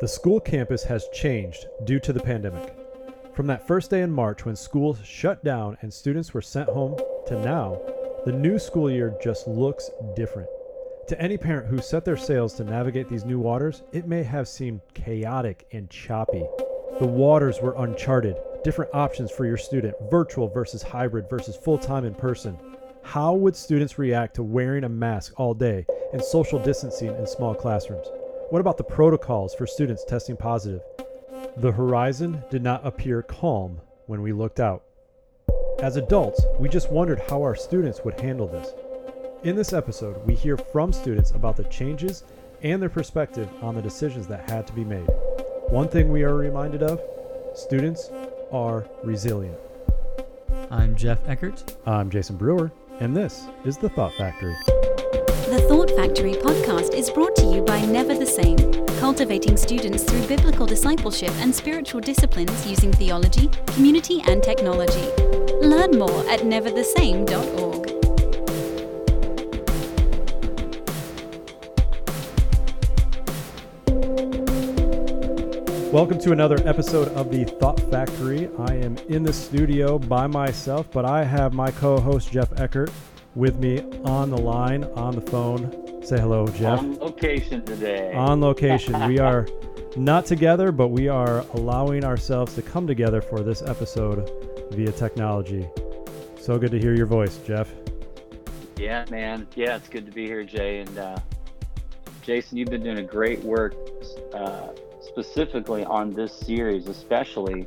The school campus has changed due to the pandemic. From that first day in March when schools shut down and students were sent home to now, the new school year just looks different. To any parent who set their sails to navigate these new waters, it may have seemed chaotic and choppy. The waters were uncharted, different options for your student, virtual versus hybrid versus full time in person. How would students react to wearing a mask all day and social distancing in small classrooms? What about the protocols for students testing positive? The horizon did not appear calm when we looked out. As adults, we just wondered how our students would handle this. In this episode, we hear from students about the changes and their perspective on the decisions that had to be made. One thing we are reminded of students are resilient. I'm Jeff Eckert. I'm Jason Brewer, and this is The Thought Factory. The Thought Factory podcast is brought to you by Never the Same, cultivating students through biblical discipleship and spiritual disciplines using theology, community, and technology. Learn more at neverthesame.org. Welcome to another episode of the Thought Factory. I am in the studio by myself, but I have my co host Jeff Eckert with me on the line, on the phone. Say hello, Jeff. On location today. On location. we are not together, but we are allowing ourselves to come together for this episode via technology. So good to hear your voice, Jeff. Yeah, man. Yeah, it's good to be here, Jay. And uh, Jason, you've been doing a great work. Uh, specifically on this series, especially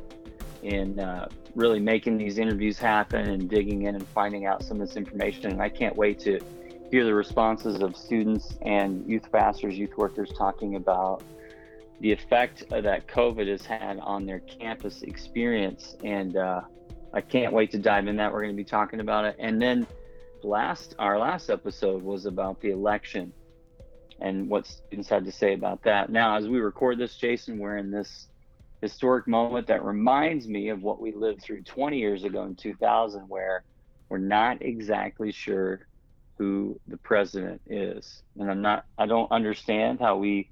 in uh, really making these interviews happen and digging in and finding out some of this information. And I can't wait to hear the responses of students and youth pastors, youth workers talking about the effect that COVID has had on their campus experience. And uh, I can't wait to dive in that. We're going to be talking about it. And then last, our last episode was about the election and what students had to say about that. Now, as we record this, Jason, we're in this historic moment that reminds me of what we lived through 20 years ago in 2000, where we're not exactly sure who the president is. And I'm not, I don't understand how we,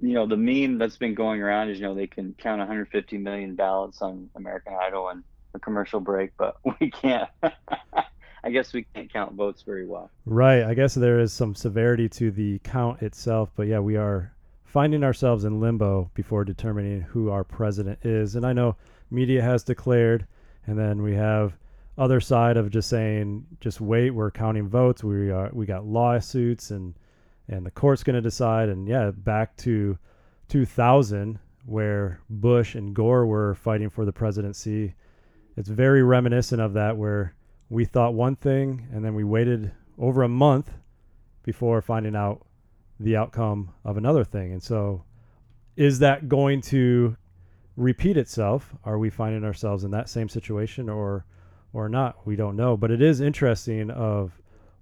you know, the meme that's been going around is, you know, they can count 150 million ballots on American Idol and a commercial break, but we can't. I guess we can't count votes very well. Right. I guess there is some severity to the count itself, but yeah, we are finding ourselves in limbo before determining who our president is. And I know media has declared, and then we have other side of just saying, just wait, we're counting votes. We are we got lawsuits and and the court's going to decide. And yeah, back to 2000 where Bush and Gore were fighting for the presidency. It's very reminiscent of that where we thought one thing and then we waited over a month before finding out the outcome of another thing. And so, is that going to repeat itself? Are we finding ourselves in that same situation or or not? We don't know. But it is interesting of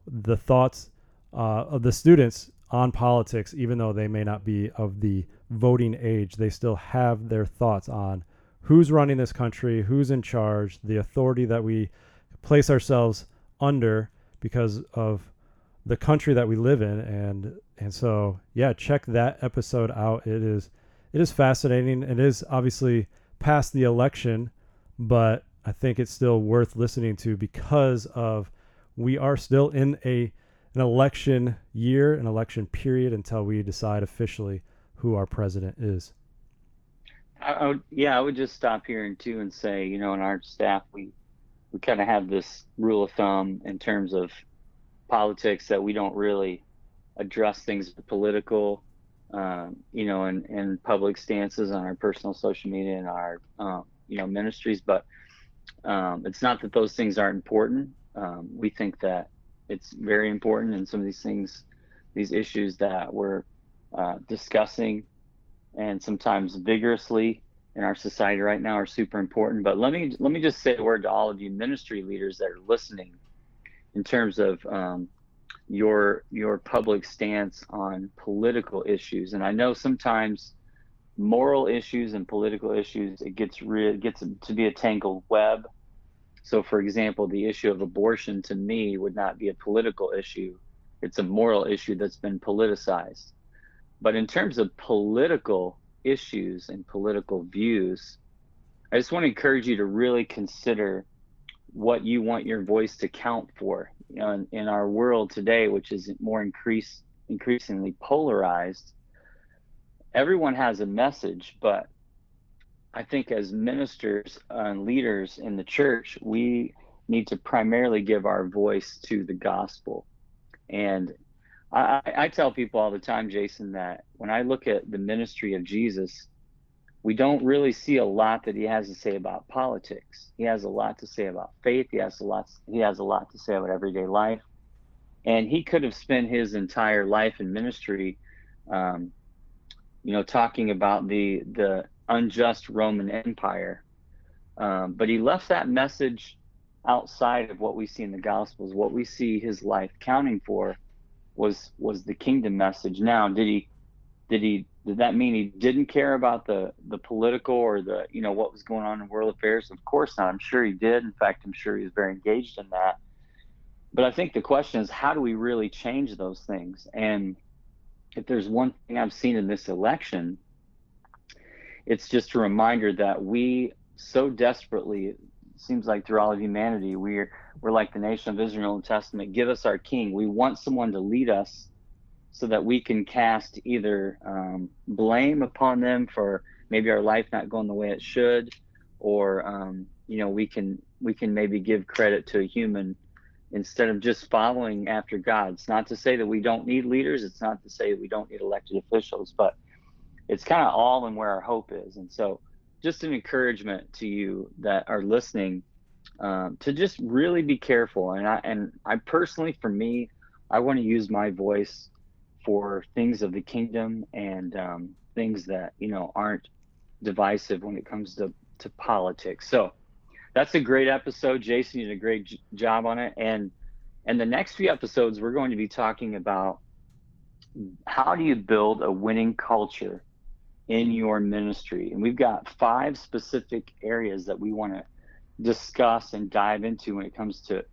the thoughts uh, of the students on politics, even though they may not be of the voting age, they still have their thoughts on who's running this country, who's in charge, the authority that we place ourselves under because of the country that we live in and and so yeah check that episode out it is it is fascinating it is obviously past the election but i think it's still worth listening to because of we are still in a an election year an election period until we decide officially who our president is I, I would, yeah i would just stop here and too and say you know in our staff we we kind of have this rule of thumb in terms of politics that we don't really address things the political, um, you know, and, and public stances on our personal social media and our, um, you know, ministries. But um, it's not that those things aren't important. Um, we think that it's very important, and some of these things, these issues that we're uh, discussing, and sometimes vigorously in our society right now are super important. But let me let me just say a word to all of you ministry leaders that are listening, in terms of um, your your public stance on political issues. And I know sometimes moral issues and political issues it gets re- it gets to be a tangled web. So, for example, the issue of abortion to me would not be a political issue; it's a moral issue that's been politicized. But in terms of political issues and political views, I just want to encourage you to really consider what you want your voice to count for. You know, in, in our world today, which is more increase, increasingly polarized, everyone has a message, but I think as ministers and leaders in the church, we need to primarily give our voice to the gospel. And I, I, tell people all the time, Jason, that when I look at the ministry of Jesus, we don't really see a lot that he has to say about politics. He has a lot to say about faith. He has a lot. He has a lot to say about everyday life, and he could have spent his entire life in ministry, um, you know, talking about the the unjust Roman Empire, um, but he left that message outside of what we see in the Gospels. What we see his life counting for was was the kingdom message. Now, did he did he did that mean he didn't care about the the political or the you know what was going on in world affairs? Of course not. I'm sure he did. In fact, I'm sure he was very engaged in that. But I think the question is how do we really change those things? And if there's one thing I've seen in this election, it's just a reminder that we so desperately seems like through all of humanity we're we're like the nation of Israel in the Testament. Give us our king. We want someone to lead us so that we can cast either um, blame upon them for maybe our life not going the way it should, or um, you know we can we can maybe give credit to a human instead of just following after God. It's not to say that we don't need leaders. It's not to say that we don't need elected officials, but it's kind of all in where our hope is. And so, just an encouragement to you that are listening um, to just really be careful. And I and I personally, for me, I want to use my voice for things of the kingdom and um, things that you know aren't divisive when it comes to to politics. So that's a great episode. Jason did a great job on it, and and the next few episodes we're going to be talking about how do you build a winning culture in your ministry, and we've got five specific areas that we want to discuss and dive into when it comes to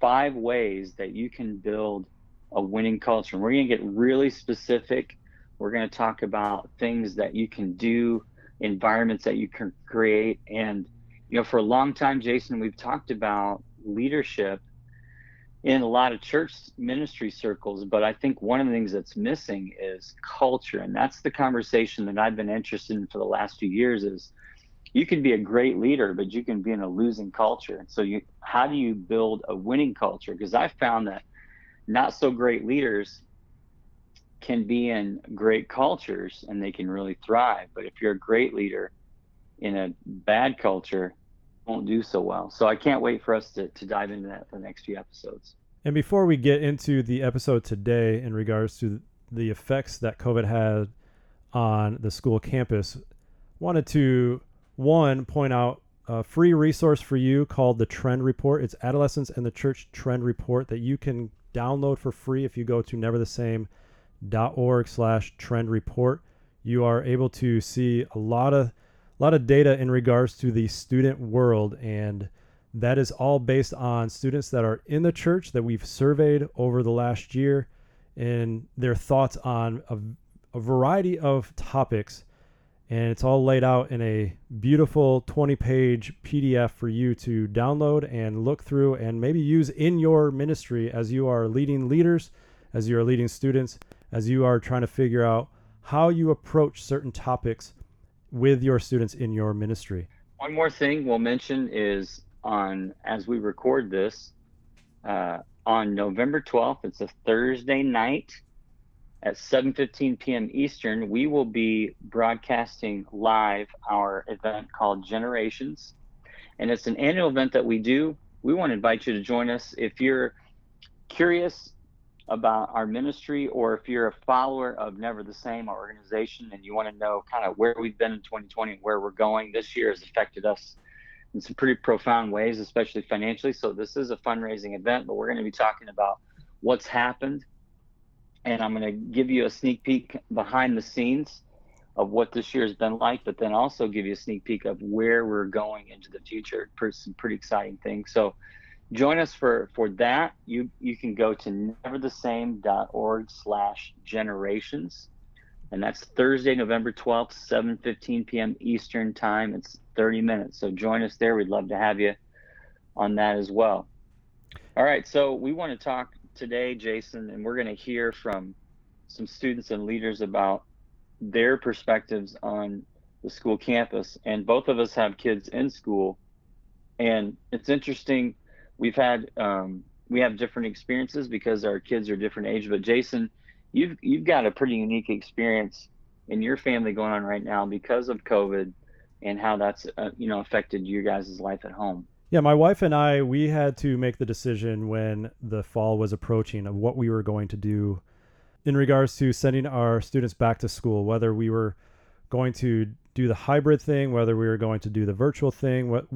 five ways that you can build a winning culture. And we're going to get really specific. We're going to talk about things that you can do, environments that you can create. And, you know, for a long time, Jason, we've talked about leadership in a lot of church ministry circles, but I think one of the things that's missing is culture. And that's the conversation that I've been interested in for the last few years is you can be a great leader, but you can be in a losing culture. And So you how do you build a winning culture? Because I found that not so great leaders can be in great cultures and they can really thrive. But if you're a great leader in a bad culture, won't do so well. So I can't wait for us to, to dive into that for the next few episodes. And before we get into the episode today in regards to the effects that COVID had on the school campus, wanted to one point out a free resource for you called the Trend Report. It's Adolescence and the Church Trend Report that you can download for free if you go to neverthesame.org slash trend report. You are able to see a lot of a lot of data in regards to the student world and that is all based on students that are in the church that we've surveyed over the last year and their thoughts on a, a variety of topics. And it's all laid out in a beautiful 20 page PDF for you to download and look through and maybe use in your ministry as you are leading leaders, as you are leading students, as you are trying to figure out how you approach certain topics with your students in your ministry. One more thing we'll mention is on as we record this uh, on November 12th, it's a Thursday night at 7:15 p.m. Eastern, we will be broadcasting live our event called Generations, and it's an annual event that we do. We want to invite you to join us if you're curious about our ministry or if you're a follower of Never the Same, our organization, and you want to know kind of where we've been in 2020 and where we're going. This year has affected us in some pretty profound ways, especially financially. So this is a fundraising event, but we're going to be talking about what's happened and I'm going to give you a sneak peek behind the scenes of what this year has been like, but then also give you a sneak peek of where we're going into the future. Some pretty exciting things. So join us for for that. You you can go to neverthesame.org slash generations. and that's Thursday, November 12th, 7:15 p.m. Eastern Time. It's 30 minutes, so join us there. We'd love to have you on that as well. All right, so we want to talk today, Jason, and we're going to hear from some students and leaders about their perspectives on the school campus. And both of us have kids in school, and it's interesting. We've had um, we have different experiences because our kids are different age. But Jason, you've you've got a pretty unique experience in your family going on right now because of COVID and how that's uh, you know affected your guys' life at home. Yeah, my wife and I, we had to make the decision when the fall was approaching of what we were going to do in regards to sending our students back to school, whether we were going to do the hybrid thing, whether we were going to do the virtual thing. What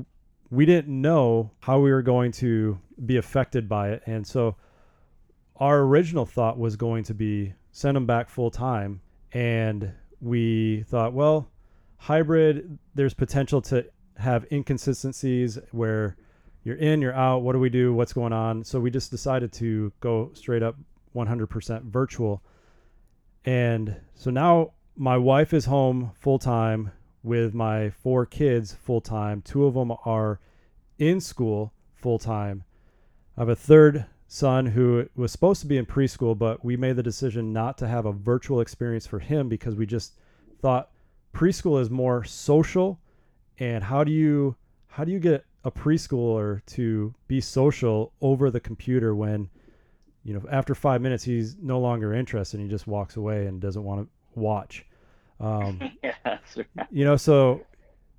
we didn't know how we were going to be affected by it. And so our original thought was going to be send them back full time. And we thought, well, hybrid, there's potential to have inconsistencies where you're in, you're out. What do we do? What's going on? So we just decided to go straight up 100% virtual. And so now my wife is home full time with my four kids full time. Two of them are in school full time. I have a third son who was supposed to be in preschool, but we made the decision not to have a virtual experience for him because we just thought preschool is more social and how do you how do you get a preschooler to be social over the computer when you know after five minutes he's no longer interested and he just walks away and doesn't want to watch um, yeah, right. you know so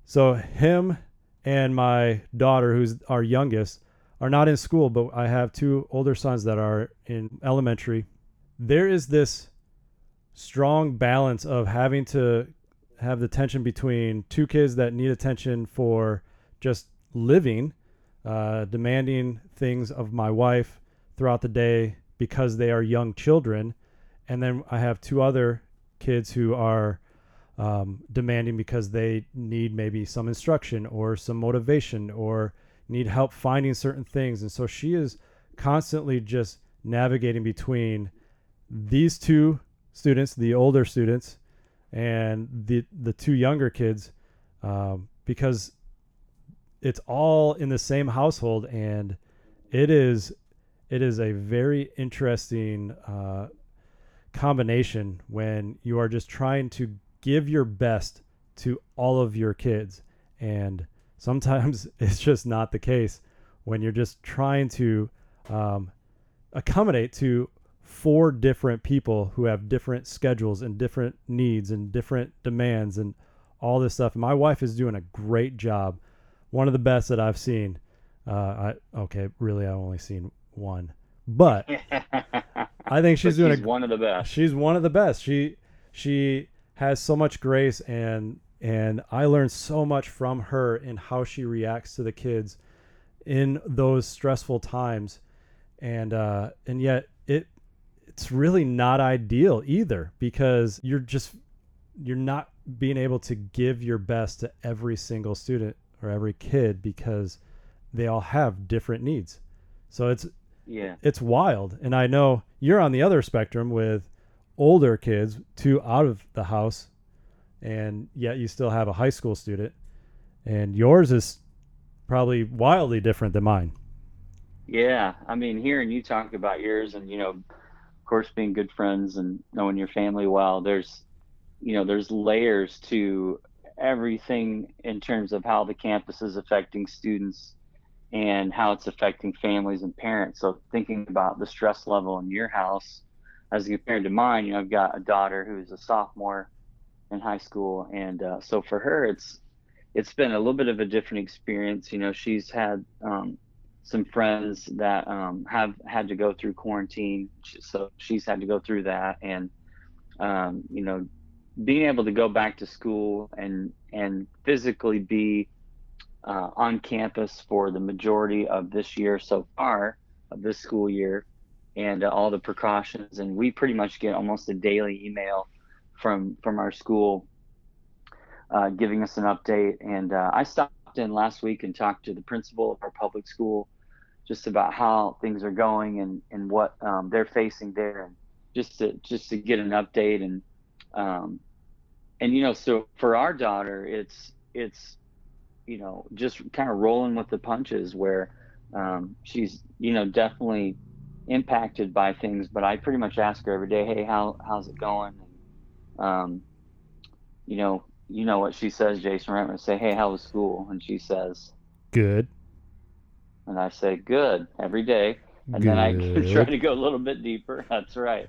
so him and my daughter who's our youngest are not in school but i have two older sons that are in elementary there is this strong balance of having to have the tension between two kids that need attention for just living, uh, demanding things of my wife throughout the day because they are young children, and then I have two other kids who are um, demanding because they need maybe some instruction or some motivation or need help finding certain things, and so she is constantly just navigating between these two students, the older students, and the the two younger kids um, because it's all in the same household. And it is it is a very interesting uh, combination when you are just trying to give your best to all of your kids and sometimes it's just not the case when you're just trying to um, accommodate to four different people who have different schedules and different needs and different demands and all this stuff. And my wife is doing a great job. One of the best that I've seen. Uh, I okay, really, I've only seen one, but I think she's But doing she's a, one of the best. She's one of the best. She she has so much grace and and I learned so much from her in how she reacts to the kids in those stressful times. And uh and yet it it's really not ideal either because you're just you're not being able to give your best to every single student or every kid because they all have different needs. So it's Yeah. it's wild. And I know you're on the other spectrum with older kids, two out of the house, and yet you still have a high school student. And yours is probably wildly different than mine. Yeah, I mean, hearing you talk about yours, and you know, of course, being good friends and knowing your family well, there's, you know, there's layers to everything in terms of how the campus is affecting students and how it's affecting families and parents. So thinking about the stress level in your house as compared to mine, you know, I've got a daughter who's a sophomore in high school, and uh, so for her, it's it's been a little bit of a different experience. You know, she's had um, some friends that um, have had to go through quarantine, so she's had to go through that, and um, you know, being able to go back to school and and physically be uh, on campus for the majority of this year so far of this school year, and uh, all the precautions, and we pretty much get almost a daily email from from our school uh, giving us an update. And uh, I stopped in last week and talked to the principal of our public school just about how things are going and, and what um, they're facing there, and just to just to get an update. And um, and you know, so for our daughter, it's it's you know just kind of rolling with the punches where um, she's you know definitely impacted by things, but I pretty much ask her every day, hey, how how's it going? And, um, you know, you know what she says, Jason? I say, hey, how was school? And she says, good. And I say, good, every day. And good. then I try to go a little bit deeper. That's right.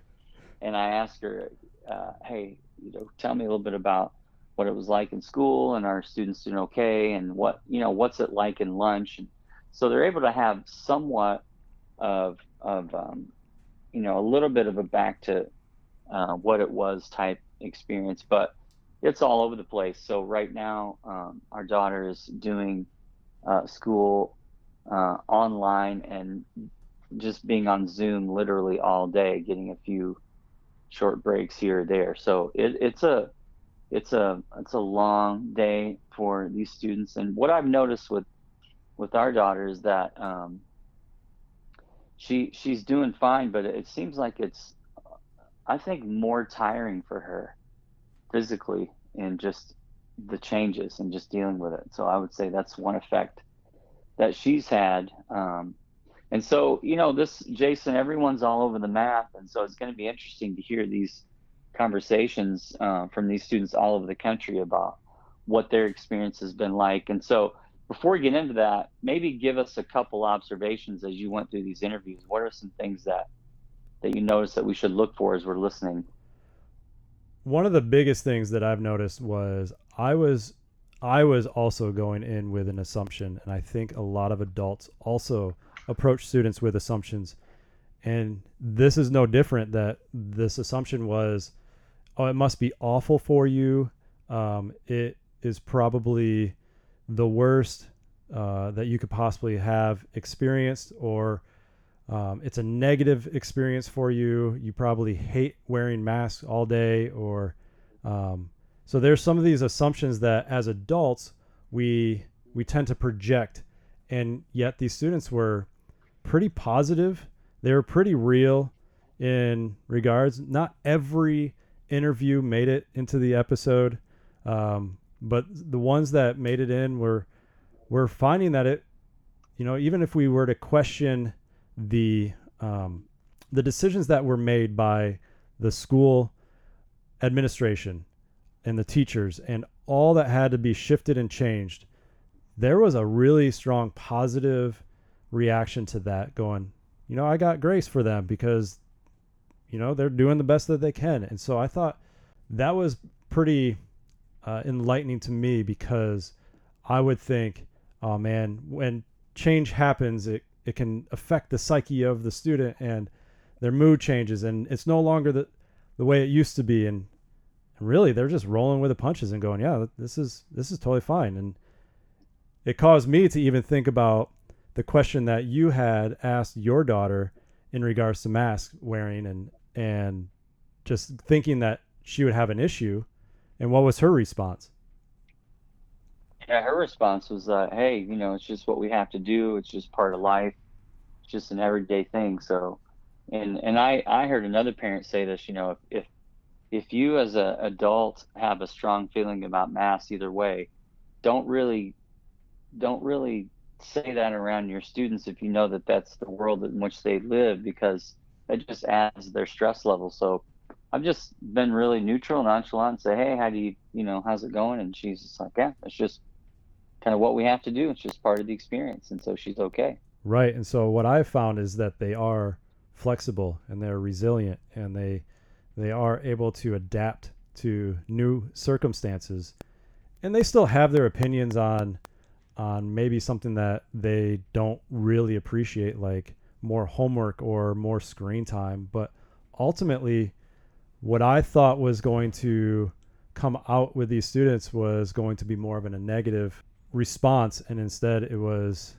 And I ask her, uh, hey, you know, tell me a little bit about what it was like in school and our students doing okay and what, you know, what's it like in lunch. And so they're able to have somewhat of, of um, you know, a little bit of a back to uh, what it was type experience. But it's all over the place. So right now, um, our daughter is doing uh, school uh, online and just being on Zoom literally all day, getting a few short breaks here or there. So it, it's a it's a it's a long day for these students. And what I've noticed with with our daughter is that um, she she's doing fine, but it seems like it's I think more tiring for her physically and just the changes and just dealing with it. So I would say that's one effect that she's had. Um, and so, you know, this Jason, everyone's all over the map, and so it's going to be interesting to hear these conversations uh, from these students all over the country about what their experience has been like. And so, before we get into that, maybe give us a couple observations as you went through these interviews. What are some things that that you noticed that we should look for as we're listening? one of the biggest things that I've noticed was I was I was also going in with an assumption, and I think a lot of adults also approach students with assumptions. And this is no different. That this assumption was, oh, it must be awful for you. Um, it is probably the worst uh, that you could possibly have experienced, or um, it's a negative experience for you. You probably hate wearing masks all day, or um, so there's some of these assumptions that as adults we we tend to project, and yet these students were pretty positive. They were pretty real in regards. Not every interview made it into the episode, um, but the ones that made it in were we're finding that it, you know, even if we were to question the um, the decisions that were made by the school administration and the teachers and all that had to be shifted and changed there was a really strong positive reaction to that going you know i got grace for them because you know they're doing the best that they can. And so i thought that was pretty uh, enlightening to me because i would think oh man when change happens it it can affect the psyche of the student and their mood changes. And it's no longer the the way it used to be. And, and really they're just rolling with the punches and going yeah this is this is totally fine. And it caused me to even think about the question that you had asked your daughter in regards to mask wearing and and just thinking that she would have an issue and what was her response yeah, her response was, uh, "Hey, you know, it's just what we have to do. It's just part of life. It's just an everyday thing." So, and and I I heard another parent say this. You know, if if, if you as an adult have a strong feeling about mass either way, don't really don't really say that around your students if you know that that's the world in which they live because it just adds their stress level. So I've just been really neutral, nonchalant, and say, hey, how do you, you know, how's it going? And she's just like, yeah, it's just kind of what we have to do. It's just part of the experience, and so she's okay. Right. And so what I've found is that they are flexible and they're resilient and they they are able to adapt to new circumstances and they still have their opinions on on maybe something that they don't really appreciate like more homework or more screen time but ultimately what i thought was going to come out with these students was going to be more of an, a negative response, and instead it was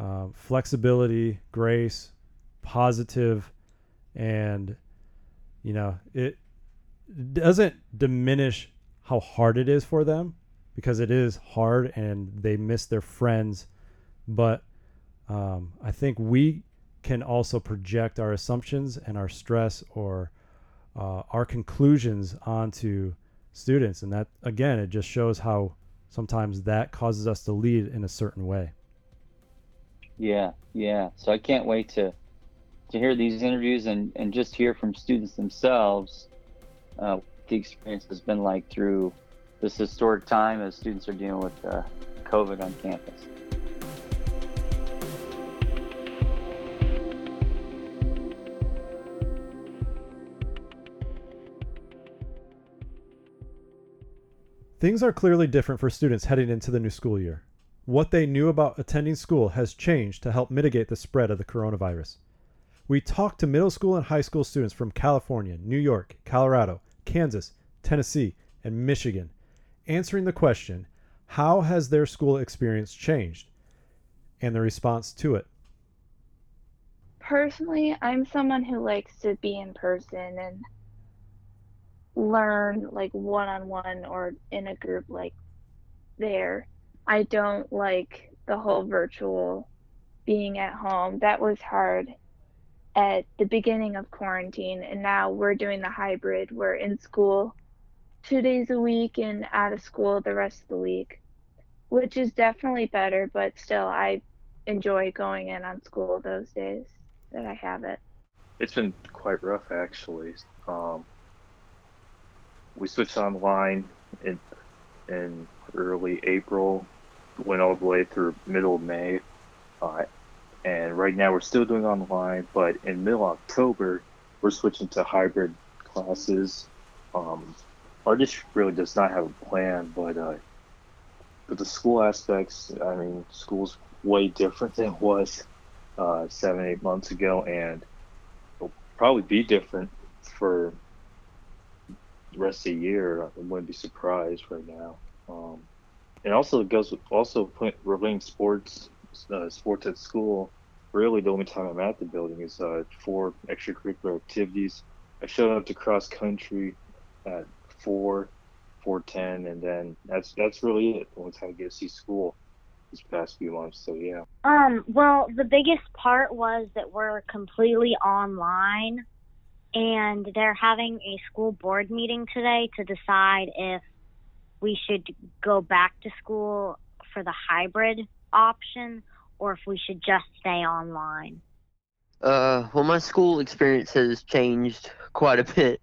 uh, flexibility, grace, positive, and you know it doesn't diminish how hard it is for them because it is hard and they miss their friends, but um, I think we can also project our assumptions and our stress or uh, our conclusions onto students. And that, again, it just shows how sometimes that causes us to lead in a certain way. Yeah, yeah. So I can't wait to to hear these interviews and, and just hear from students themselves uh, what the experience has been like through this historic time as students are dealing with uh, COVID on campus. Things are clearly different for students heading into the new school year. What they knew about attending school has changed to help mitigate the spread of the coronavirus. We talked to middle school and high school students from California, New York, Colorado, Kansas, Tennessee, and Michigan, answering the question how has their school experience changed? And the response to it. Personally, I'm someone who likes to be in person and learn like one on one or in a group like there. I don't like the whole virtual being at home. That was hard at the beginning of quarantine, and now we're doing the hybrid. We're in school two days a week and out of school the rest of the week, which is definitely better, but still, I enjoy going in on school those days that I have it. It's been quite rough, actually. Um, we switched online in in early April, went all the way through middle of May, uh, and right now we're still doing online. But in middle October, we're switching to hybrid classes. Um, our district really does not have a plan, but uh, but the school aspects, I mean, school's way different than it was uh, seven, eight months ago, and it'll probably be different for the rest of the year. I wouldn't be surprised right now. Um, and also it goes with also playing sports, uh, sports at school. Really, the only time I'm at the building is uh, for extracurricular activities. I showed up to cross country at four, four ten, and then that's that's really it. The only time I get to see school these past few months. So yeah. Um. Well, the biggest part was that we're completely online and they're having a school board meeting today to decide if we should go back to school for the hybrid option or if we should just stay online. Uh, well, my school experience has changed quite a bit.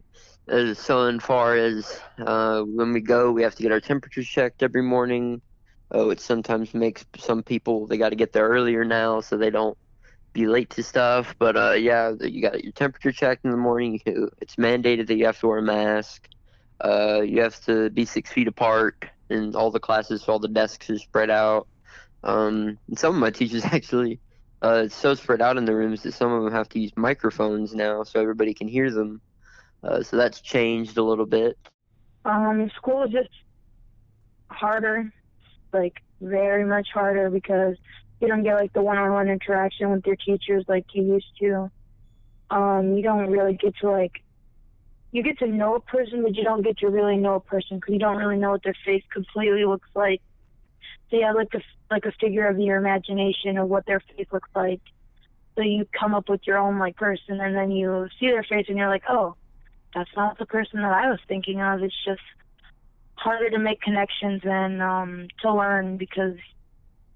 As so, in far as uh, when we go, we have to get our temperatures checked every morning. Oh, it sometimes makes some people they got to get there earlier now so they don't be late to stuff. But uh, yeah, you got your temperature checked in the morning. It's mandated that you have to wear a mask. Uh, you have to be six feet apart in all the classes, all the desks are spread out. Um, and some of my teachers actually, uh, it's so spread out in the rooms that some of them have to use microphones now so everybody can hear them. Uh, so that's changed a little bit. Um, school is just harder, like very much harder because you don't get like the one-on-one interaction with your teachers like you used to. Um, you don't really get to like you get to know a person, but you don't get to really know a person because you don't really know what their face completely looks like. So you have like a like a figure of your imagination of what their face looks like. So you come up with your own like person, and then you see their face, and you're like, oh, that's not the person that I was thinking of. It's just harder to make connections and um, to learn because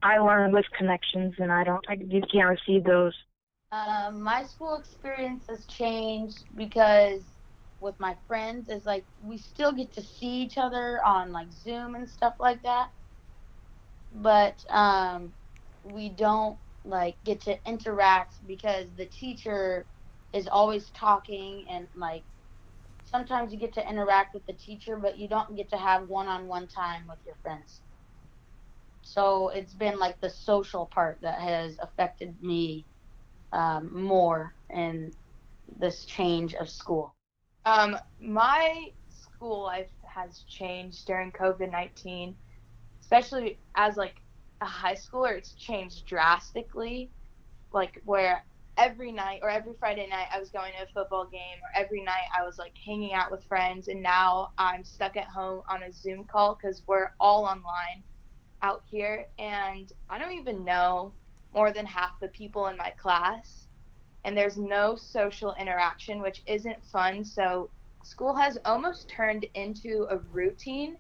I learn with connections, and I don't, I, you can't receive those. Um, my school experience has changed because with my friends is like we still get to see each other on like Zoom and stuff like that, but um, we don't like get to interact because the teacher is always talking and like sometimes you get to interact with the teacher, but you don't get to have one-on-one time with your friends. So it's been like the social part that has affected me um, more in this change of school. Um, my school life has changed during COVID 19, especially as like a high schooler, it's changed drastically. Like, where every night or every Friday night I was going to a football game, or every night I was like hanging out with friends, and now I'm stuck at home on a Zoom call because we're all online out here, and I don't even know more than half the people in my class, and there's no social interaction, which isn't fun. So school has almost turned into a routine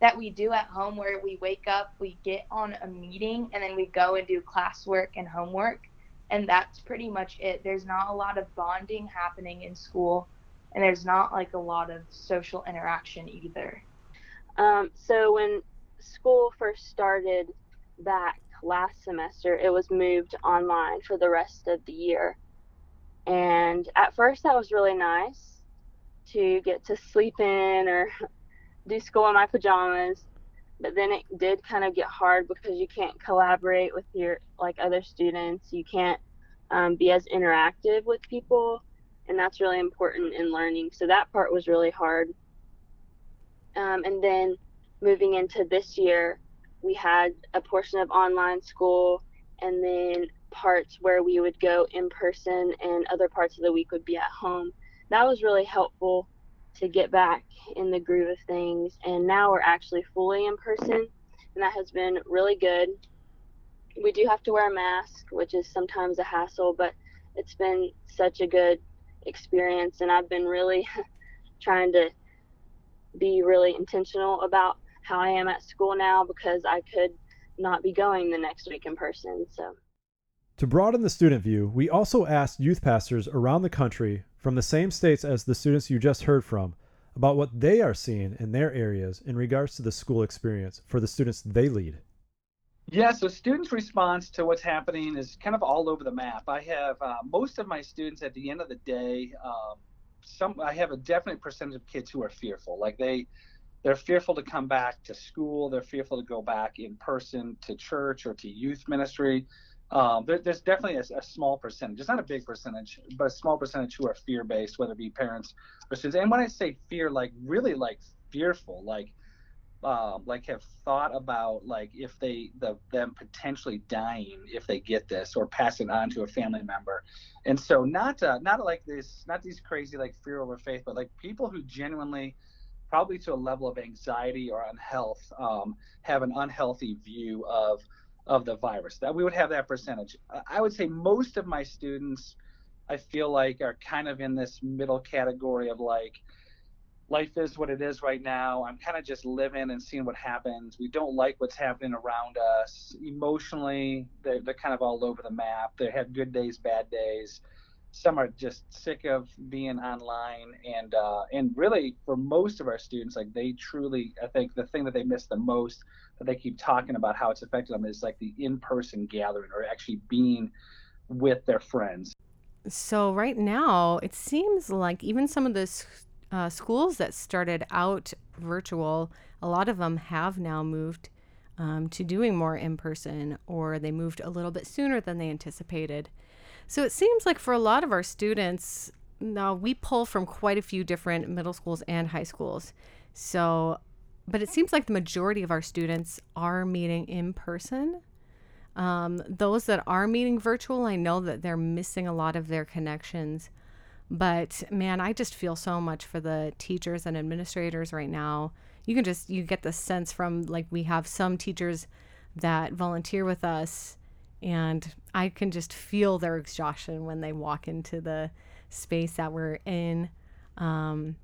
that we do at home where we wake up, we get on a meeting, and then we go and do classwork and homework. And that's pretty much it. There's not a lot of bonding happening in school, and there's not like a lot of social interaction either. Um, so when school first started back last semester, it was moved online for the rest of the year. And at first, that was really nice to get to sleep in or do school in my pajamas. But then it did kind of get hard because you can't collaborate with your like other students. You can't um, be as interactive with people, and that's really important in learning. So that part was really hard. Um, and then moving into this year, we had a portion of online school, and then parts where we would go in person, and other parts of the week would be at home. That was really helpful to get back in the groove of things. And now we're actually fully in person, and that has been really good. We do have to wear a mask, which is sometimes a hassle, but it's been such a good experience, and I've been really trying to be really intentional about how I am at school now because I could not be going the next week in person. So. To broaden the student view, we also asked youth pastors around the country from the same states as the students you just heard from about what they are seeing in their areas in regards to the school experience for the students they lead. Yeah, so students' response to what's happening is kind of all over the map. I have uh, most of my students at the end of the day. Um, some I have a definite percentage of kids who are fearful, like they they're fearful to come back to school. They're fearful to go back in person to church or to youth ministry. Um, there, there's definitely a, a, small percentage. It's not a big percentage, but a small percentage who are fear-based, whether it be parents or students. And when I say fear, like really like fearful, like um, like have thought about like if they the them potentially dying if they get this or passing on to a family member, and so not uh, not like this, not these crazy like fear over faith, but like people who genuinely probably to a level of anxiety or unhealth um, have an unhealthy view of of the virus. That we would have that percentage. I would say most of my students, I feel like, are kind of in this middle category of like, life is what it is right now. I'm kind of just living and seeing what happens. We don't like what's happening around us. Emotionally, they're, they're kind of all over the map. They have good days, bad days. Some are just sick of being online, and uh, and really for most of our students, like they truly, I think the thing that they miss the most that they keep talking about how it's affected them is like the in-person gathering or actually being with their friends. So right now, it seems like even some of the uh, schools that started out virtual, a lot of them have now moved um, to doing more in person, or they moved a little bit sooner than they anticipated. So it seems like for a lot of our students, now we pull from quite a few different middle schools and high schools. So but it seems like the majority of our students are meeting in person. Um, those that are meeting virtual, I know that they're missing a lot of their connections. But man, I just feel so much for the teachers and administrators right now. You can just you get the sense from like we have some teachers that volunteer with us and I can just feel their exhaustion when they walk into the space that we're in. Um,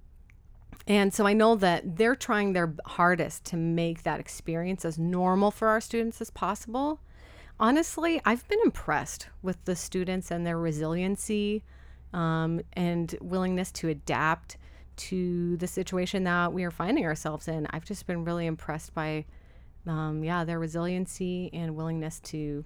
and so I know that they're trying their hardest to make that experience as normal for our students as possible. Honestly, I've been impressed with the students and their resiliency um, and willingness to adapt to the situation that we are finding ourselves in. I've just been really impressed by, um, yeah, their resiliency and willingness to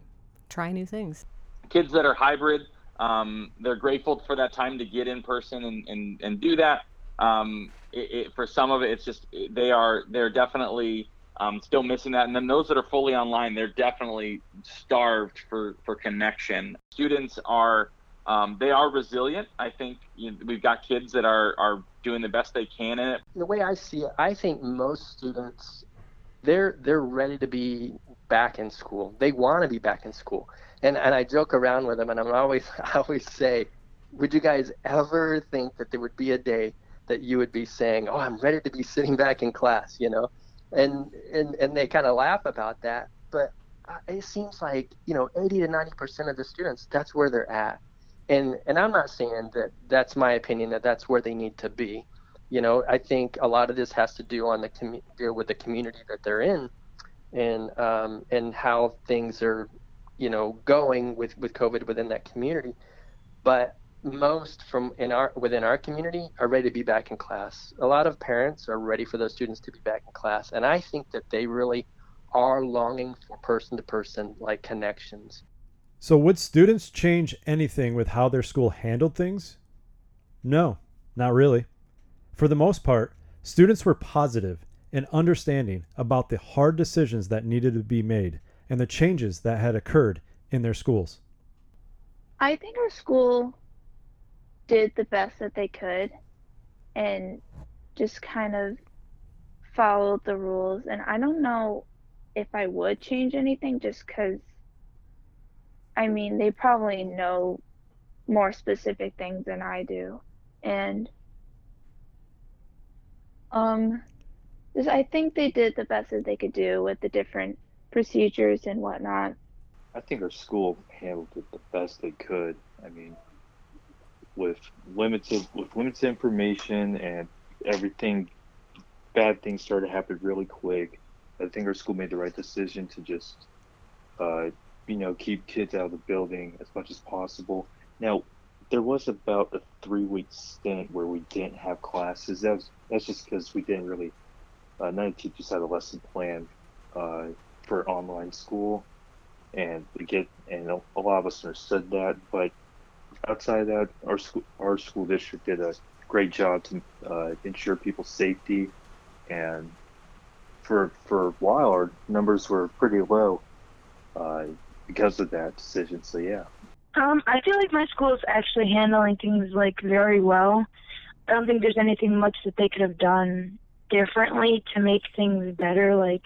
try new things. Kids that are hybrid, um, they're grateful for that time to get in person and, and, and do that um, it, it, for some of it, it's just they are they're definitely um, still missing that. And then those that are fully online, they're definitely starved for for connection. Students are um, they are resilient. I think you know, we've got kids that are are doing the best they can in it. The way I see it, I think most students they're they're ready to be back in school. They want to be back in school. And and I joke around with them, and I'm always I always say, would you guys ever think that there would be a day that you would be saying, "Oh, I'm ready to be sitting back in class," you know, and and and they kind of laugh about that. But it seems like you know, 80 to 90 percent of the students, that's where they're at. And and I'm not saying that that's my opinion that that's where they need to be, you know, I think a lot of this has to do on the commu- deal with the community that they're in, and um, and how things are, you know, going with with COVID within that community. But most from in our within our community are ready to be back in class. A lot of parents are ready for those students to be back in class, and I think that they really are longing for person to person like connections. So, would students change anything with how their school handled things? No, not really. For the most part, students were positive and understanding about the hard decisions that needed to be made and the changes that had occurred in their schools. I think our school did the best that they could and just kind of followed the rules. And I don't know if I would change anything just because, I mean, they probably know more specific things than I do. And um, I think they did the best that they could do with the different procedures and whatnot. I think our school handled it the best they could. I mean, with limited with limited information and everything, bad things started to happen really quick. I think our school made the right decision to just, uh, you know, keep kids out of the building as much as possible. Now, there was about a three week stint where we didn't have classes. That was that's just because we didn't really. Uh, none of the teachers had a lesson plan uh, for online school, and we get and a, lot of us understood that. But outside of that, our school our school district did a great job to uh, ensure people's safety, and for for a while our numbers were pretty low uh, because of that decision. So yeah. Um, I feel like my school is actually handling things like very well. I don't think there's anything much that they could have done differently to make things better. Like,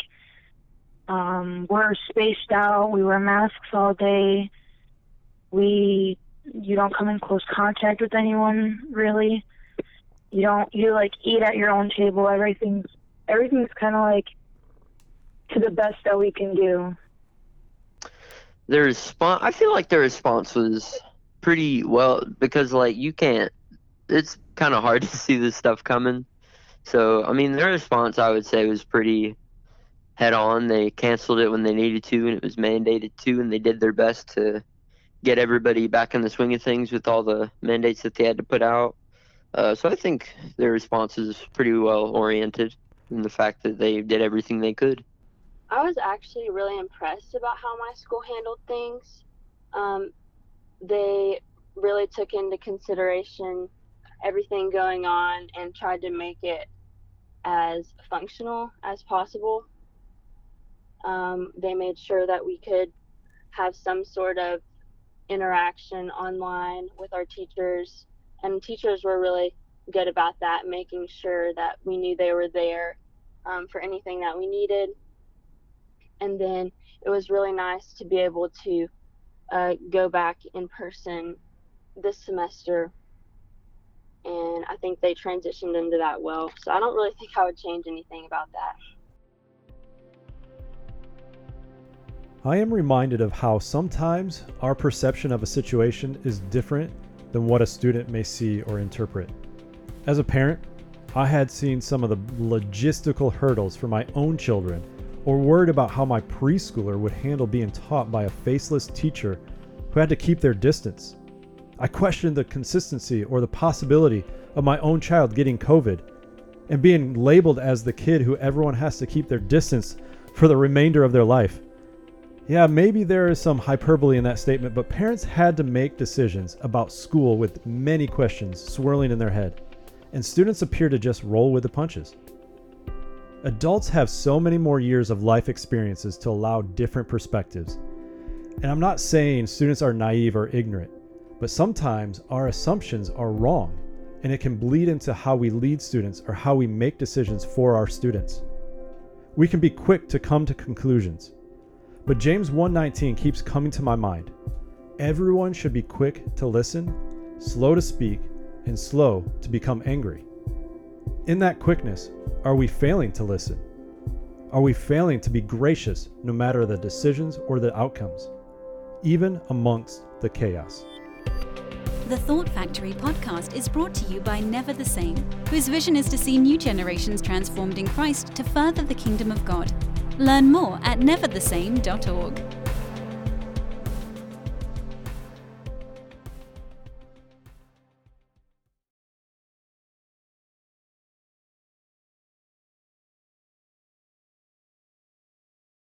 um, we're spaced out. We wear masks all day. We, you don't come in close contact with anyone really. You don't, you like eat at your own table. Everything's, everything's kind of like to the best that we can do their response i feel like their response was pretty well because like you can't it's kind of hard to see this stuff coming. So i mean their response i would say was pretty head on. They canceled it when they needed to and it was mandated to and they did their best to get everybody back in the swing of things with all the mandates that they had to put out. Uh, so i think their response is pretty well oriented in the fact that they did everything they could. I was actually really impressed about how my school handled things. Um, they really took into consideration everything going on and tried to make it as functional as possible. Um, they made sure that we could have some sort of interaction online with our teachers, and teachers were really good about that, making sure that we knew they were there um, for anything that we needed and then it was really nice to be able to uh, go back in person this semester and I think they transitioned into that well. So I don't really think I would change anything about that. I am reminded of how sometimes our perception of a situation is different than what a student may see or interpret. As a parent, I had seen some of the logistical hurdles for my own children or worried about how my preschooler would handle being taught by a faceless teacher who had to keep their distance. I questioned the consistency or the possibility of my own child getting COVID and being labeled as the kid who everyone has to keep their distance for the remainder of their life. Yeah, maybe there is some hyperbole in that statement, but parents had to make decisions about school with many questions swirling in their head, and students appear to just roll with the punches. Adults have so many more years of life experiences to allow different perspectives. And I'm not saying students are naive or ignorant, but sometimes our assumptions are wrong and it can bleed into how we lead students or how we make decisions for our students. We can be quick to come to conclusions. But James 1:19 keeps coming to my mind. Everyone should be quick to listen, slow to speak, and slow to become angry. In that quickness, are we failing to listen? Are we failing to be gracious no matter the decisions or the outcomes, even amongst the chaos? The Thought Factory podcast is brought to you by Never the Same, whose vision is to see new generations transformed in Christ to further the kingdom of God. Learn more at neverthesame.org.